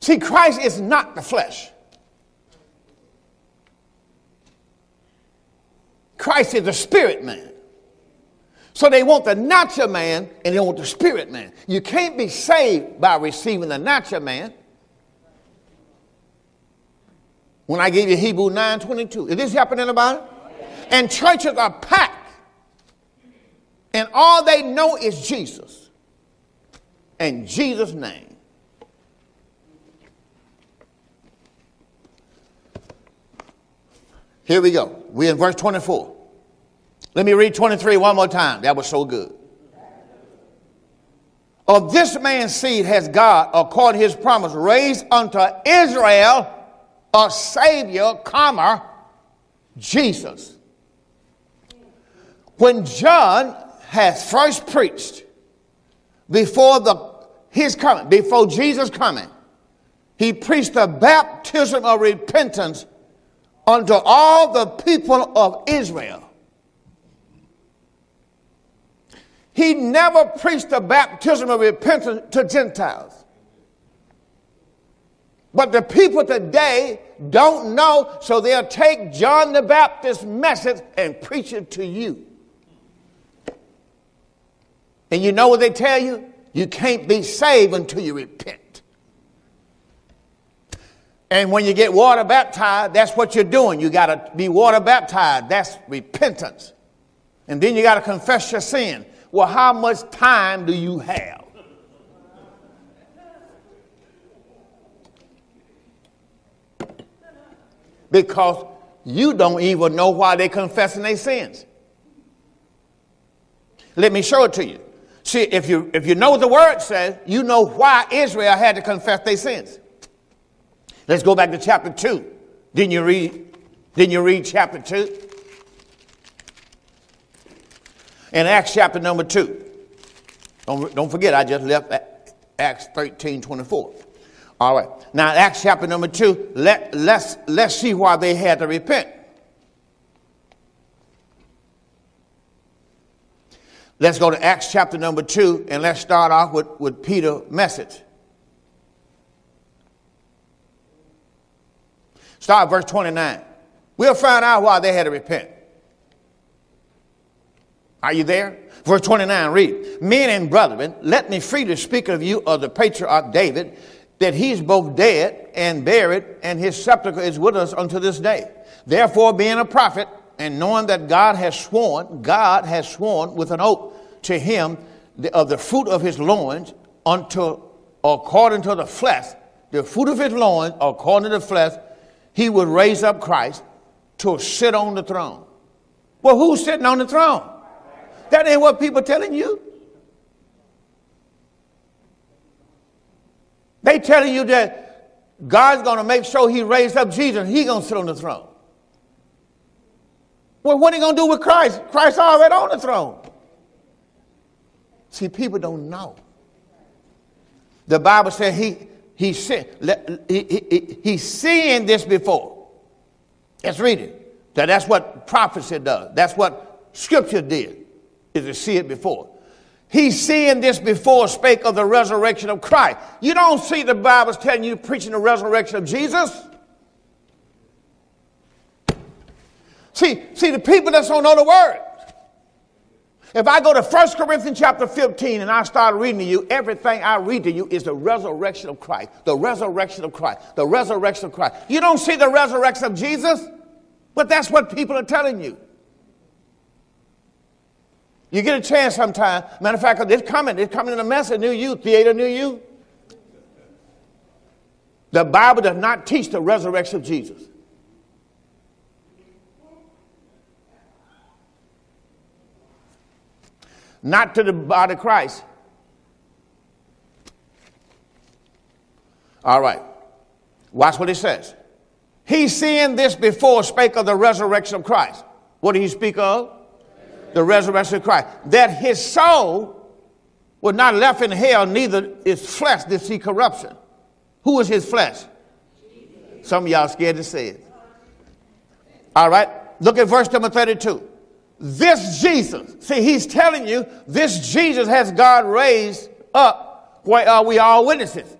See, Christ is not the flesh. Christ is the spirit man. So they want the natural man and they want the spirit man. You can't be saved by receiving the natural man. When I gave you Hebrew 9:22, is this happening anybody? And churches are packed, and all they know is Jesus and Jesus' name. Here we go. We're in verse 24. Let me read 23 one more time. That was so good. Of this man's seed has God, according to his promise, raised unto Israel a Savior, comma, Jesus. When John has first preached before the, his coming, before Jesus' coming, he preached the baptism of repentance unto all the people of Israel. He never preached the baptism of repentance to Gentiles. But the people today don't know, so they'll take John the Baptist's message and preach it to you. And you know what they tell you? You can't be saved until you repent. And when you get water baptized, that's what you're doing. You got to be water baptized. That's repentance. And then you got to confess your sin. Well, how much time do you have? Because you don't even know why they're confessing their sins. Let me show it to you. See, if you if you know what the word says, you know why Israel had to confess their sins. Let's go back to chapter 2. Didn't you read? Didn't you read chapter 2? In Acts chapter number 2. Don't, don't forget, I just left Acts 13 24. All right. Now, Acts chapter number 2, let, let's, let's see why they had to repent. Let's go to Acts chapter number 2 and let's start off with, with Peter's message. Start verse 29. We'll find out why they had to repent. Are you there? Verse 29, read. Men and brethren, let me freely speak of you of the patriarch David, that he's both dead and buried, and his sepulchre is with us unto this day. Therefore, being a prophet, and knowing that God has sworn, God has sworn with an oath to him of the fruit of his loins, unto according to the flesh, the fruit of his loins, according to the flesh, he would raise up Christ to sit on the throne. Well, who's sitting on the throne? That ain't what people telling you. They telling you that God's going to make sure he raised up Jesus. He going to sit on the throne. Well, what are you going to do with Christ? Christ already on the throne. See, people don't know. The Bible said he, He's, he, he, he's seeing this before. Let's read it. That that's what prophecy does. That's what scripture did, is to see it before. He's seeing this before spake of the resurrection of Christ. You don't see the Bible's telling you preaching the resurrection of Jesus. See, see, the people that don't know the word. If I go to 1 Corinthians chapter 15 and I start reading to you, everything I read to you is the resurrection of Christ. The resurrection of Christ. The resurrection of Christ. You don't see the resurrection of Jesus, but that's what people are telling you. You get a chance sometime. Matter of fact, it's coming. It's coming in a message new you, theater new you. The Bible does not teach the resurrection of Jesus. Not to the body of Christ. All right. Watch what he says. He seeing this before spake of the resurrection of Christ. What did he speak of? The resurrection of Christ, that his soul was not left in hell, neither his flesh did see corruption. Who is his flesh? Some of y'all scared to say it. All right, look at verse number 32. This Jesus, see, he's telling you this Jesus has God raised up where are we all witnesses.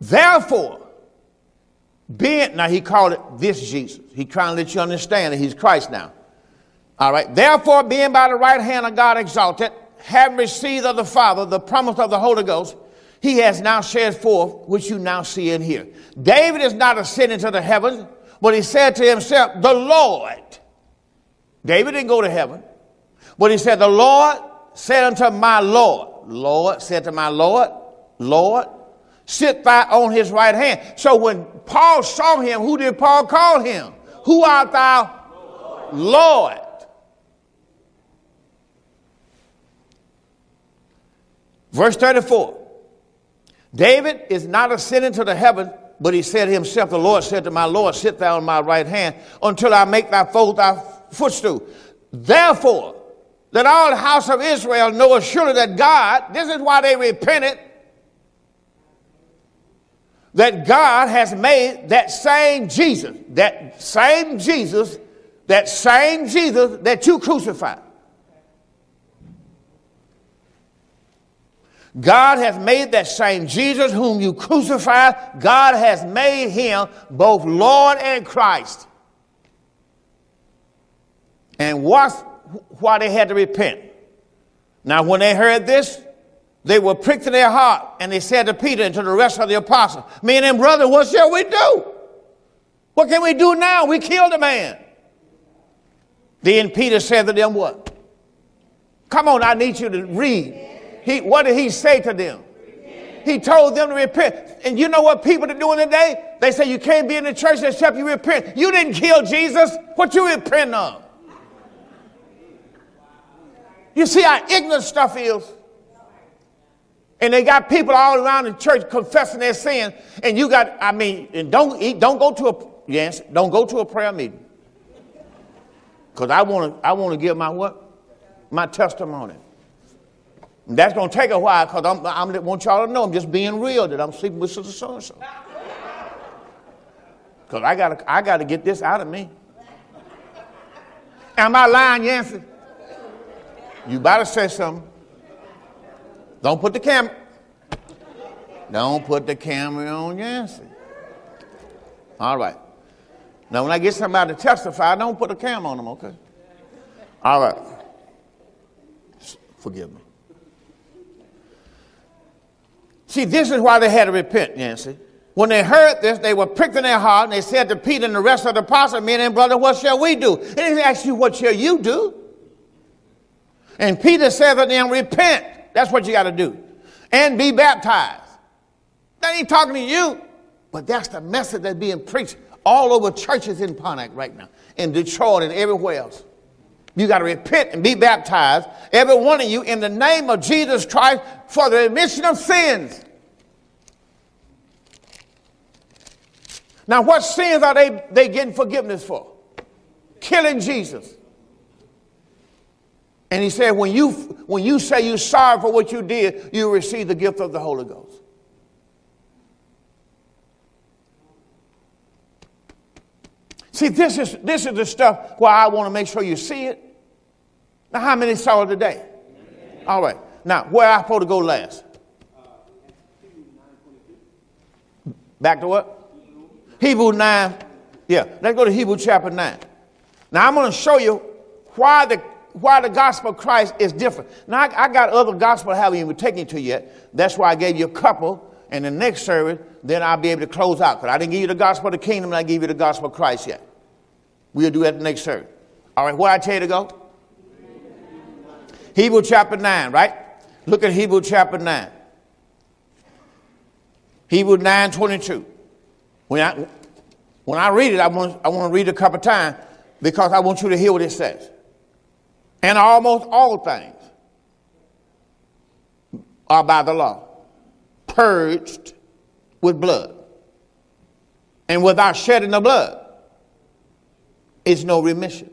Therefore, being, now he called it this Jesus. He trying to let you understand that he's Christ now. All right. Therefore, being by the right hand of God exalted, having received of the Father the promise of the Holy Ghost, he has now shared forth, which you now see and hear. David is not ascending to the heavens, but he said to himself, the Lord. David didn't go to heaven, but he said, the Lord said unto my Lord, Lord said to my Lord, Lord, sit thou on his right hand. So when Paul saw him, who did Paul call him? Who art thou? Lord. Lord. Verse 34. David is not ascending to the heaven, but he said himself, The Lord said to my Lord, Sit thou on my right hand until I make thy foes thy footstool. Therefore, let all the house of Israel know assuredly that God, this is why they repented, that God has made that same Jesus, that same Jesus, that same Jesus that you crucified. God has made that same Jesus whom you crucified, God has made him both Lord and Christ. And what's why they had to repent? Now, when they heard this, they were pricked in their heart, and they said to Peter and to the rest of the apostles, Men and brother, what shall we do? What can we do now? We killed a man. Then Peter said to them, What? Come on, I need you to read. He, what did he say to them? He told them to repent. And you know what people are doing today? They say you can't be in the church except you repent. You didn't kill Jesus. What you repent of? You see how ignorant stuff is? And they got people all around the church confessing their sin. And you got, I mean, and don't eat, don't go to a, yes, don't go to a prayer meeting. Because I want to, I want to give my what? My testimony. And that's going to take a while because I'm, I'm want y'all to know I'm just being real that I'm sleeping with Sister So and so. Because I got I got to get this out of me. Am I lying, Yancey? You better say something. Don't put the camera. Don't put the camera on Yancey. All right. Now, when I get somebody to testify, don't put a camera on them, okay? All right. Forgive me. See, this is why they had to repent, Yancey. When they heard this, they were pricked in their heart, and they said to Peter and the rest of the apostles, Men and brother, what shall we do? And he asked you, What shall you do? And Peter said to them, Repent that's what you got to do. And be baptized. That ain't talking to you, but that's the message that's being preached all over churches in Pontiac right now, in Detroit and everywhere else. You got to repent and be baptized, every one of you, in the name of Jesus Christ for the remission of sins. Now, what sins are they, they getting forgiveness for? Killing Jesus And he said, when you, when you say you're sorry for what you did, you receive the gift of the Holy Ghost. See, this is, this is the stuff where I want to make sure you see it. Now, how many saw it today? All right. Now, where I supposed to go last? Back to what? Hebrew 9. Yeah, let's go to Hebrew chapter 9. Now, I'm going to show you why the, why the gospel of Christ is different. Now, I, I got other gospel I haven't even taken to yet. That's why I gave you a couple. And the next service, then I'll be able to close out. Because I didn't give you the gospel of the kingdom and I gave you the gospel of Christ yet. We'll do that the next service. All right, where I tell you to go? Hebrew chapter 9, right? Look at Hebrew chapter 9. Hebrew 9 22. When I, when I read it, I want, I want to read it a couple times because I want you to hear what it says. And almost all things are by the law, purged with blood. And without shedding of blood is no remission.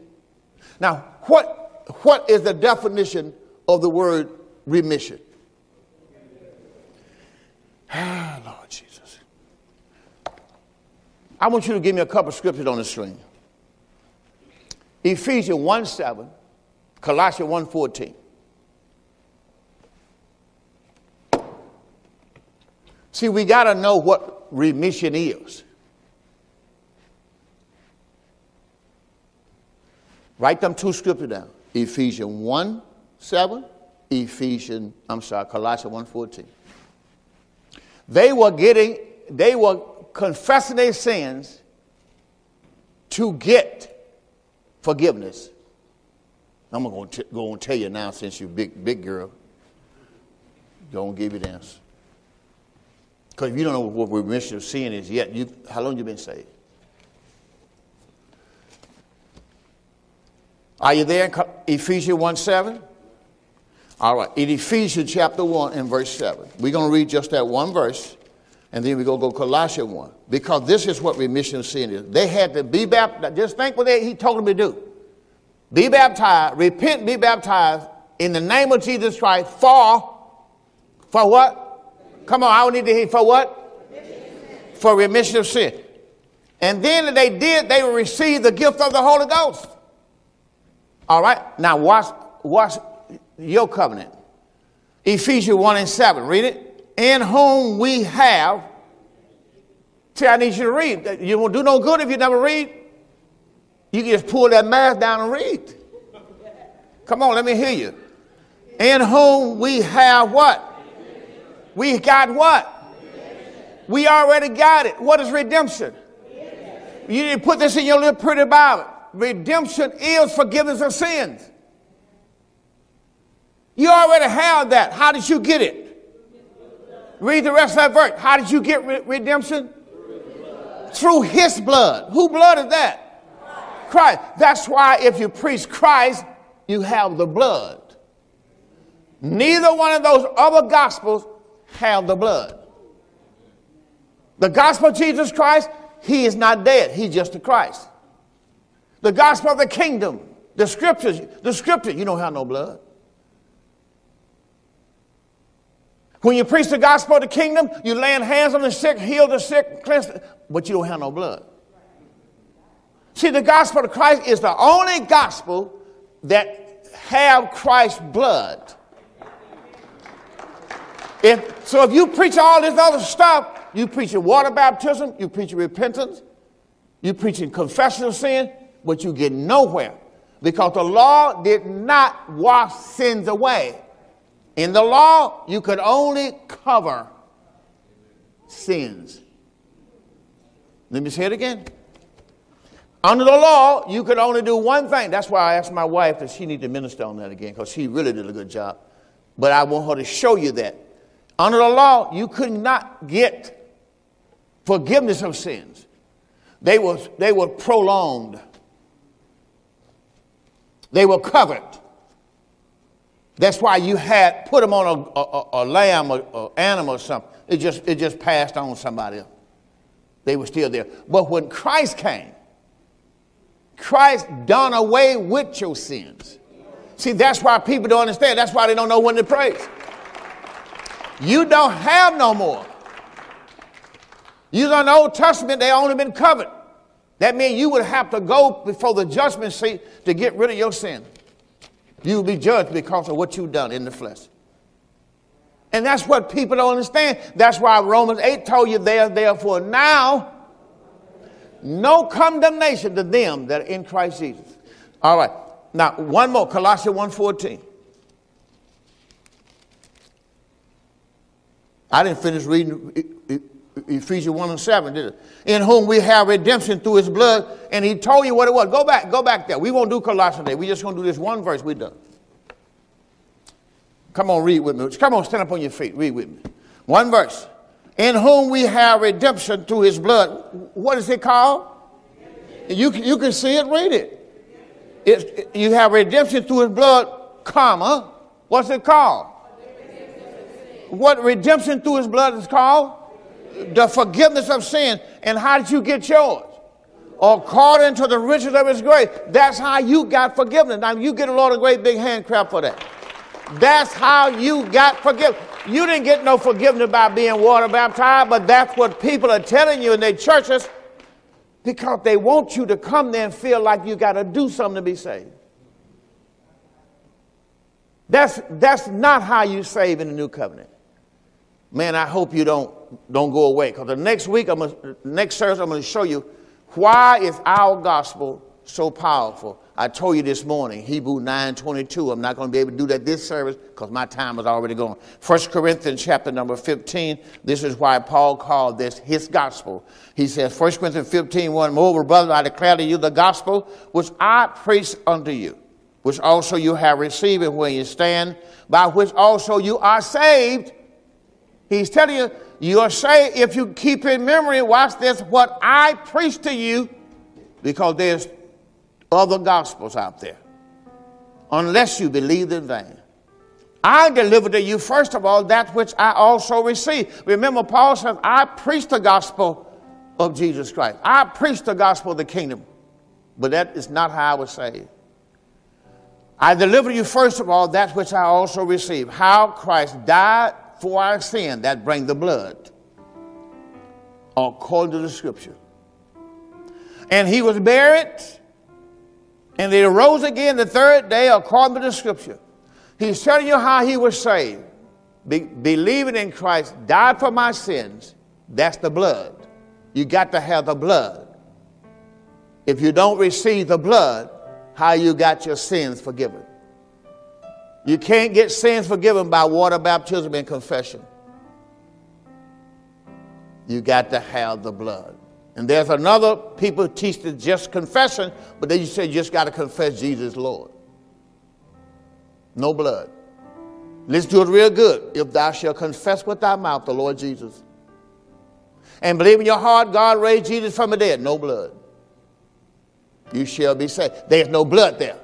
Now, what, what is the definition of the word remission? Ah, Lord Jesus. I want you to give me a couple of scriptures on the screen. Ephesians 1 7, Colossians 1 14. See, we got to know what remission is. Write them two scriptures down. Ephesians 1 7, Ephesians, I'm sorry, Colossians 1 14. They were getting, they were confessing their sins to get forgiveness. I'm going to go and tell you now, since you're big, big girl, and give you answer. Because if you don't know what we're remission of sin is yet, you, how long you been saved? Are you there? Ephesians 1 7? All right. In Ephesians chapter 1 and verse 7. We're going to read just that one verse, and then we're going to go Colossians 1. Because this is what remission of sin is. They had to be baptized. Just think what they, he told them to do. Be baptized, repent, be baptized in the name of Jesus Christ for, for what? Come on, I don't need to hear for what? For remission of sin. And then they did, they will receive the gift of the Holy Ghost. All right. Now watch, watch your covenant. Ephesians 1 and 7. Read it. In whom we have. See, I need you to read. You won't do no good if you never read. You can just pull that mask down and read. Come on, let me hear you. In whom we have what? We got what? We already got it. What is redemption? You need to put this in your little pretty Bible redemption is forgiveness of sins. You already have that. How did you get it? Read the rest of that verse. How did you get re- redemption? Through his blood. Who blood is that? Christ. That's why if you preach Christ, you have the blood. Neither one of those other gospels have the blood. The gospel of Jesus Christ, he is not dead. He's just a Christ. The gospel of the kingdom, the scriptures, the scripture, you don't have no blood. When you preach the gospel of the kingdom, you laying hands on the sick, heal the sick, cleanse, but you don't have no blood. See, the gospel of Christ is the only gospel that have Christ's blood. If, so if you preach all this other stuff, you preach water baptism, you preach repentance, you preaching confession of sin, but you get nowhere because the law did not wash sins away. In the law, you could only cover sins. Let me say it again. Under the law, you could only do one thing. That's why I asked my wife that she need to minister on that again because she really did a good job. But I want her to show you that. Under the law, you could not get forgiveness of sins. They were, they were prolonged. They were covered. That's why you had put them on a, a, a lamb or, or animal or something. It just, it just passed on somebody else. They were still there. But when Christ came, Christ done away with your sins. See, that's why people don't understand. That's why they don't know when to praise. You don't have no more. You in the Old Testament, they only been covered. That means you would have to go before the judgment seat to get rid of your sin. You will be judged because of what you've done in the flesh. And that's what people don't understand. That's why Romans 8 told you they there, therefore, now, no condemnation to them that are in Christ Jesus. All right. Now, one more, Colossians 1.14. I didn't finish reading Ephesians 1 and 7, did? In whom we have redemption through his blood. And he told you what it was. Go back, go back there. We won't do Colossians today. We're just going to do this one verse. We're done. Come on, read with me. Come on, stand up on your feet. Read with me. One verse. In whom we have redemption through his blood. What is it called? You, you can see it, read it. You have redemption through his blood, comma. What's it called? What redemption through his blood is called? The forgiveness of sin. And how did you get yours? According to the riches of his grace. That's how you got forgiveness. Now you get a lot of great big hand clap for that. That's how you got forgiveness. You didn't get no forgiveness by being water baptized, but that's what people are telling you in their churches because they want you to come there and feel like you got to do something to be saved. That's, that's not how you save in the new covenant. Man, I hope you don't, don't go away because the next week, I'm gonna, next service, I'm going to show you why is our gospel so powerful. I told you this morning, Hebrew 9.22. I'm not going to be able to do that this service because my time is already gone. 1 Corinthians chapter number 15. This is why Paul called this his gospel. He says, 1 Corinthians 15, 1, Moreover, brothers, I declare to you the gospel which I preach unto you, which also you have received and where you stand, by which also you are saved. He's telling you, you are saved if you keep in memory, watch this, what I preach to you, because there's other gospels out there unless you believed in vain. I deliver to you, first of all, that which I also received. Remember, Paul says, I preach the gospel of Jesus Christ. I preach the gospel of the kingdom. But that is not how I was saved. I delivered you, first of all, that which I also received. How Christ died for our sin, that bring the blood, according to the scripture. And he was buried and he arose again the third day according to the scripture. He's telling you how he was saved. Be- believing in Christ, died for my sins. That's the blood. You got to have the blood. If you don't receive the blood, how you got your sins forgiven? You can't get sins forgiven by water baptism and confession. You got to have the blood. And there's another people teach the just confession, but then you say you just got to confess Jesus Lord. No blood. Let's do it real good. If thou shalt confess with thy mouth the Lord Jesus and believe in your heart God raised Jesus from the dead, no blood. You shall be saved. There's no blood there.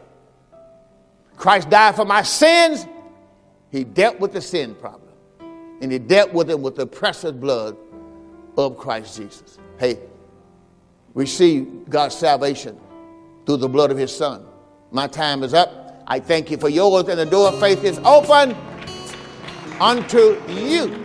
Christ died for my sins. He dealt with the sin problem. And he dealt with it with the precious blood of Christ Jesus. Hey, receive God's salvation through the blood of his son. My time is up. I thank you for yours, and the door of faith is open unto you.